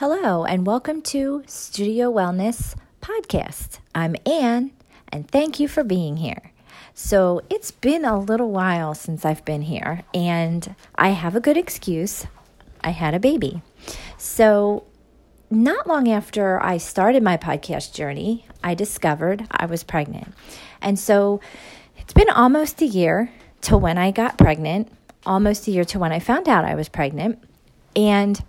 Hello, and welcome to Studio Wellness Podcast. I'm Anne, and thank you for being here. So, it's been a little while since I've been here, and I have a good excuse. I had a baby. So, not long after I started my podcast journey, I discovered I was pregnant. And so, it's been almost a year to when I got pregnant, almost a year to when I found out I was pregnant. And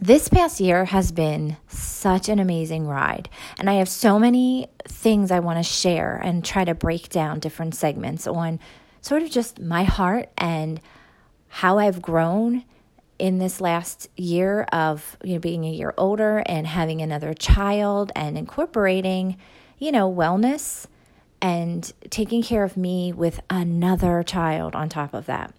this past year has been such an amazing ride. And I have so many things I want to share and try to break down different segments on sort of just my heart and how I've grown in this last year of you know being a year older and having another child and incorporating you know wellness and taking care of me with another child on top of that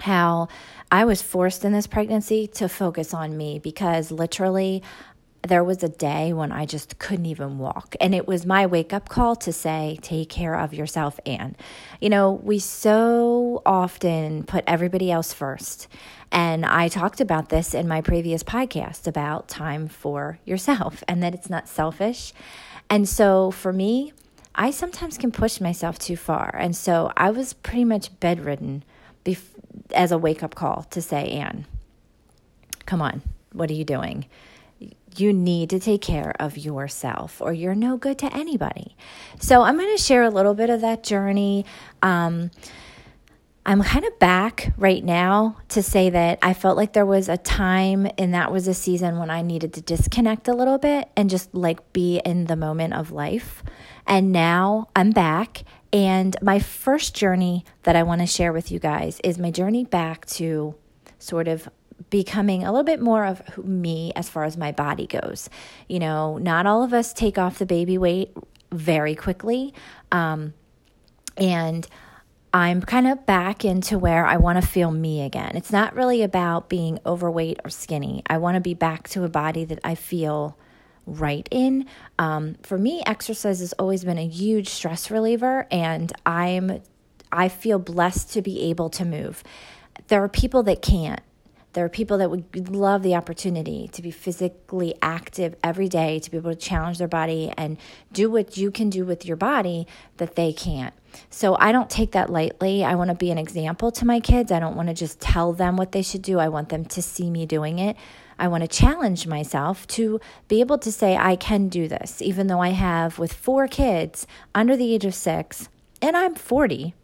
how I was forced in this pregnancy to focus on me because literally there was a day when I just couldn't even walk. And it was my wake up call to say, take care of yourself, Anne. You know, we so often put everybody else first. And I talked about this in my previous podcast about time for yourself and that it's not selfish. And so for me, I sometimes can push myself too far. And so I was pretty much bedridden bef- as a wake up call to say, Anne, come on, what are you doing? You need to take care of yourself, or you're no good to anybody. So, I'm going to share a little bit of that journey. Um, I'm kind of back right now to say that I felt like there was a time and that was a season when I needed to disconnect a little bit and just like be in the moment of life. And now I'm back and my first journey that I want to share with you guys is my journey back to sort of becoming a little bit more of me as far as my body goes. You know, not all of us take off the baby weight very quickly. Um, and I'm kind of back into where I want to feel me again. It's not really about being overweight or skinny. I want to be back to a body that I feel right in. Um, for me, exercise has always been a huge stress reliever, and I'm I feel blessed to be able to move. There are people that can't. There are people that would love the opportunity to be physically active every day, to be able to challenge their body and do what you can do with your body that they can't. So I don't take that lightly. I want to be an example to my kids. I don't want to just tell them what they should do. I want them to see me doing it. I want to challenge myself to be able to say, I can do this, even though I have with four kids under the age of six, and I'm 40.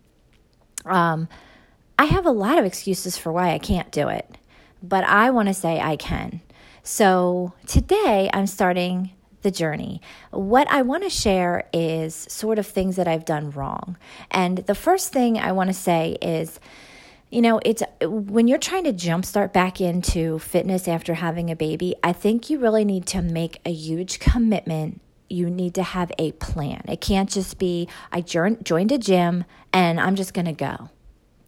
Um, I have a lot of excuses for why I can't do it, but I want to say I can. So today I'm starting the journey. What I want to share is sort of things that I've done wrong. And the first thing I want to say is, you know, it's when you're trying to jumpstart back into fitness after having a baby, I think you really need to make a huge commitment. You need to have a plan. It can't just be, I joined a gym and I'm just going to go.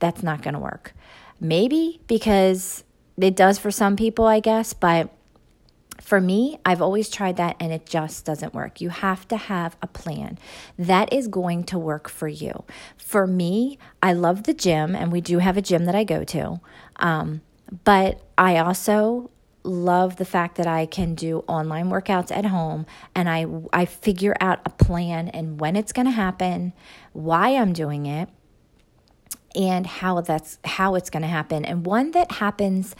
That's not going to work. Maybe because it does for some people, I guess, but for me, I've always tried that and it just doesn't work. You have to have a plan that is going to work for you. For me, I love the gym and we do have a gym that I go to. Um, but I also love the fact that I can do online workouts at home and I I figure out a plan and when it's going to happen, why I'm doing it, and how that's how it's going to happen and one that happens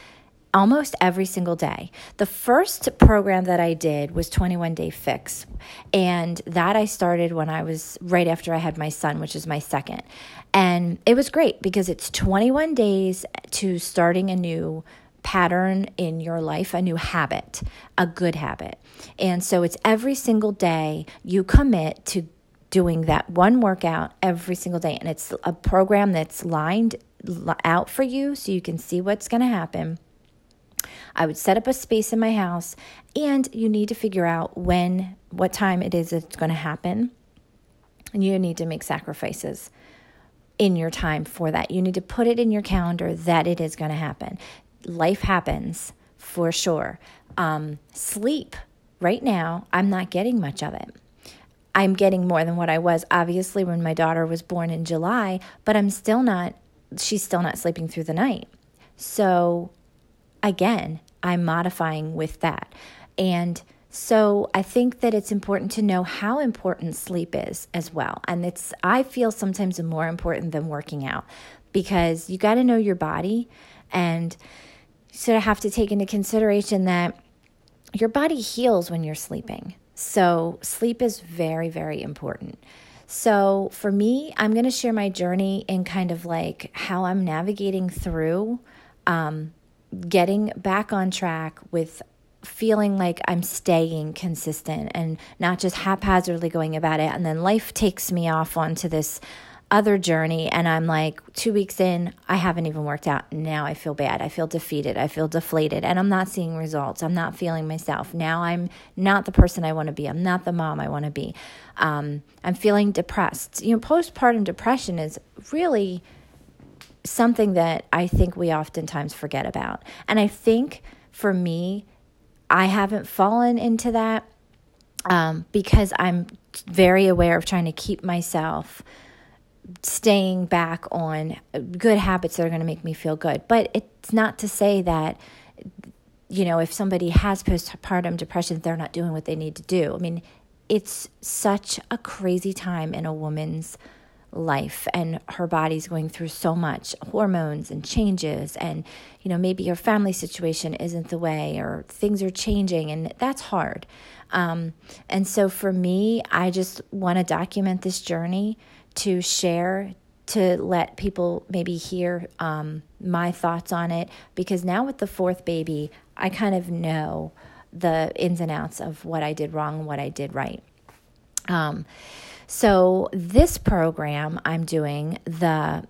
almost every single day. The first program that I did was 21 Day Fix, and that I started when I was right after I had my son, which is my second. And it was great because it's 21 days to starting a new pattern in your life, a new habit, a good habit. And so it's every single day you commit to doing that one workout every single day. And it's a program that's lined out for you so you can see what's going to happen. I would set up a space in my house, and you need to figure out when, what time it is it's going to happen. And you need to make sacrifices in your time for that. You need to put it in your calendar that it is going to happen. Life happens for sure. Um, sleep, right now, I'm not getting much of it. I'm getting more than what I was, obviously, when my daughter was born in July, but I'm still not, she's still not sleeping through the night. So again, I'm modifying with that. And so I think that it's important to know how important sleep is as well. And it's, I feel sometimes more important than working out because you got to know your body and sort of have to take into consideration that your body heals when you're sleeping. So sleep is very, very important. So for me, I'm going to share my journey in kind of like how I'm navigating through um, getting back on track with feeling like I'm staying consistent and not just haphazardly going about it. And then life takes me off onto this other journey. And I'm like, two weeks in, I haven't even worked out. Now I feel bad. I feel defeated. I feel deflated. And I'm not seeing results. I'm not feeling myself. Now I'm not the person I want to be. I'm not the mom I want to be. Um, I'm feeling depressed. You know, postpartum depression is really something that I think we oftentimes forget about. And I think for me, I haven't fallen into that um, because I'm very aware of trying to keep myself staying back on good habits that are going to make me feel good. But it's not to say that, you know, if somebody has postpartum depression, they're not doing what they need to do. I mean, it's such a crazy time in a woman's life and her body's going through so much hormones and changes and you know maybe your family situation isn't the way or things are changing and that's hard. Um, and so for me i just want to document this journey to share to let people maybe hear um, my thoughts on it because now with the fourth baby i kind of know the ins and outs of what i did wrong and what i did right um, so this program I'm doing the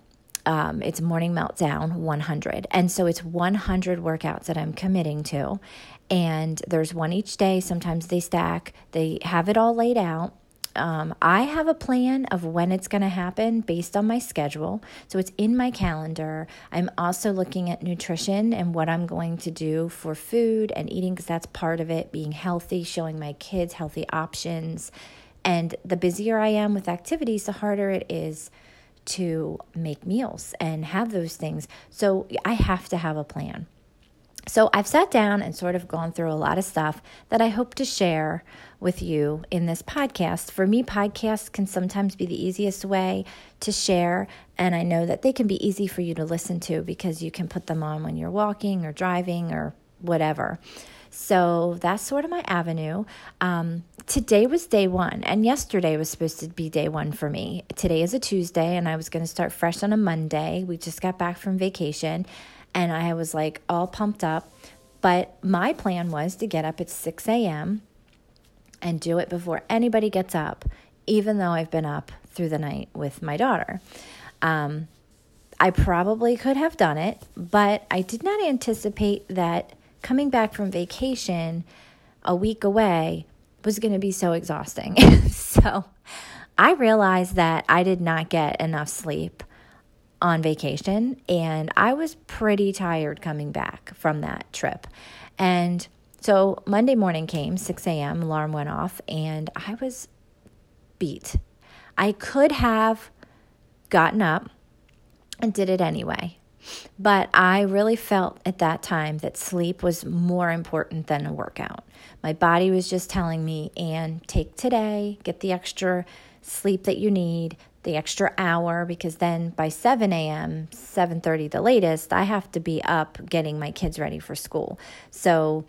um, it's morning meltdown 100 and so it's 100 workouts that i'm committing to. And there's one each day. Sometimes they stack. They have it all laid out. Um, I have a plan of when it's going to happen based on my schedule. So it's in my calendar. I'm also looking at nutrition and what I'm going to do for food and eating because that's part of it, being healthy, showing my kids healthy options, and the busier I am with activities, the harder it is to make meals and have those things. So I have to have a plan. So I've sat down and sort of gone through a lot of stuff that I hope to share with you in this podcast. For me, podcasts can sometimes be the easiest way to share, and I know that they can be easy for you to listen to because you can put them on when you're walking or driving or whatever. So that's sort of my avenue. Um, today was day one, and yesterday was supposed to be day one for me. Today is a Tuesday, and I was going to start fresh on a Monday. We just got back from vacation, and I was like all pumped up. But my plan was to get up at 6 a.m. and do it before anybody gets up, even though I've been up through the night with my daughter. Um, I probably could have done it, but I did not anticipate that coming back from vacation a week away was going to be so exhausting. so I realized that I did not get enough sleep on vacation and I was pretty tired coming back from that trip. And so Monday morning came, 6 a.m., alarm went off, and I was beat. I could have gotten up and did it anyway. But I really felt at that time that sleep was more important than a workout. My body was just telling me, and take today, get the extra sleep that you need, the extra hour, because then by 7 a.m., 7:30 the latest, I have to be up getting my kids ready for school. So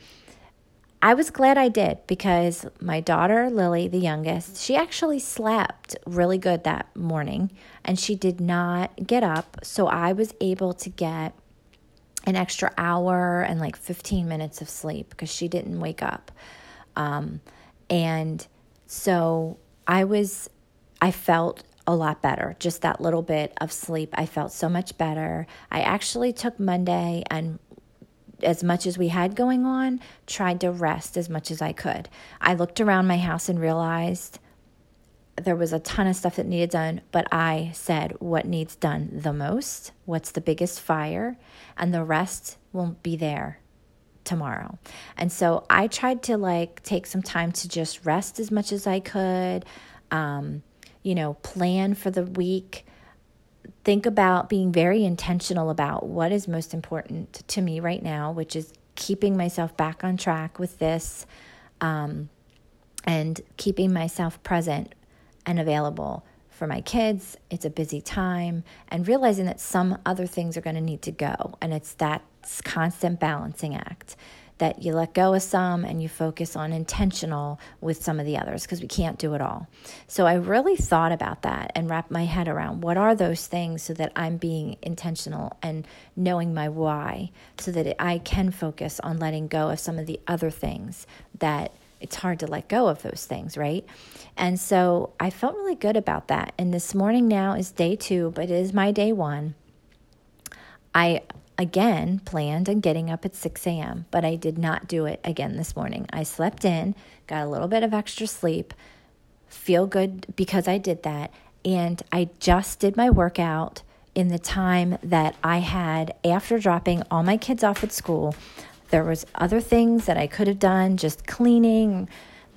I was glad I did because my daughter, Lily, the youngest, she actually slept really good that morning and she did not get up. So I was able to get an extra hour and like 15 minutes of sleep because she didn't wake up. Um, and so I was, I felt a lot better. Just that little bit of sleep, I felt so much better. I actually took Monday and as much as we had going on, tried to rest as much as I could. I looked around my house and realized there was a ton of stuff that needed done, but I said, what needs done the most? What's the biggest fire? And the rest won't be there tomorrow. And so I tried to like take some time to just rest as much as I could, um, you know, plan for the week think about being very intentional about what is most important to me right now, which is keeping myself back on track with this um, and keeping myself present and available for my kids. It's a busy time and realizing that some other things are going to need to go. And it's that constant balancing act that you let go of some and you focus on intentional with some of the others because we can't do it all. So I really thought about that and wrapped my head around what are those things so that I'm being intentional and knowing my why so that I can focus on letting go of some of the other things that it's hard to let go of those things, right? And so I felt really good about that. And this morning now is day two, but it is my day one. I again planned on getting up at 6 a.m., but I did not do it again this morning. I slept in, got a little bit of extra sleep, feel good because I did that. And I just did my workout in the time that I had after dropping all my kids off at school. There was other things that I could have done, just cleaning,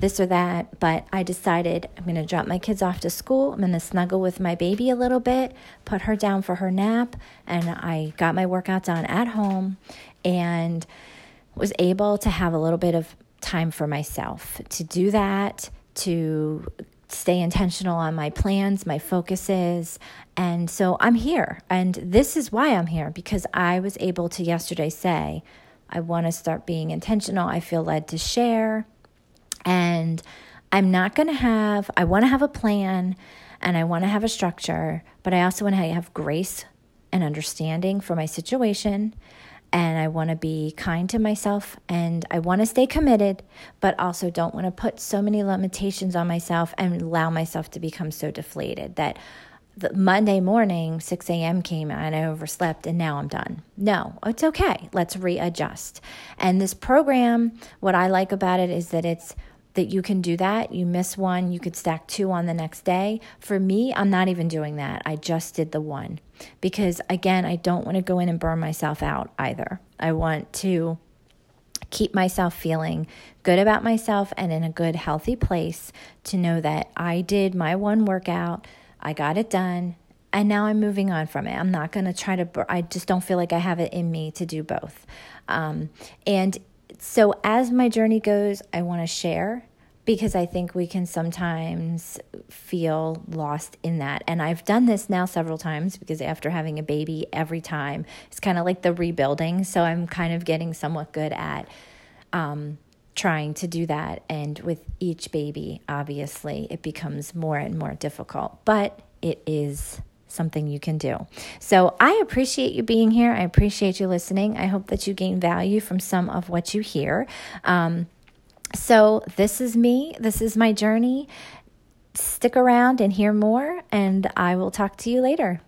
this or that, but I decided I'm going to drop my kids off to school. I'm going to snuggle with my baby a little bit, put her down for her nap, and I got my workout done at home and was able to have a little bit of time for myself to do that, to stay intentional on my plans, my focuses. And so I'm here. And this is why I'm here because I was able to yesterday say, I want to start being intentional. I feel led to share. And I'm not going to have, I want to have a plan and I want to have a structure, but I also want to have grace and understanding for my situation. And I want to be kind to myself and I want to stay committed, but also don't want to put so many limitations on myself and allow myself to become so deflated that the Monday morning, 6 a.m. came and I overslept and now I'm done. No, it's okay. Let's readjust. And this program, what I like about it is that it's that you can do that. You miss one, you could stack two on the next day. For me, I'm not even doing that. I just did the one because, again, I don't want to go in and burn myself out either. I want to keep myself feeling good about myself and in a good, healthy place to know that I did my one workout, I got it done, and now I'm moving on from it. I'm not going to try to, I just don't feel like I have it in me to do both. Um, and so as my journey goes, I want to share because I think we can sometimes feel lost in that. And I've done this now several times because after having a baby, every time it's kind of like the rebuilding. So I'm kind of getting somewhat good at um, trying to do that. And with each baby, obviously, it becomes more and more difficult, but it is something you can do. So I appreciate you being here. I appreciate you listening. I hope that you gain value from some of what you hear. Um, so this is me. This is my journey. Stick around and hear more, and I will talk to you later.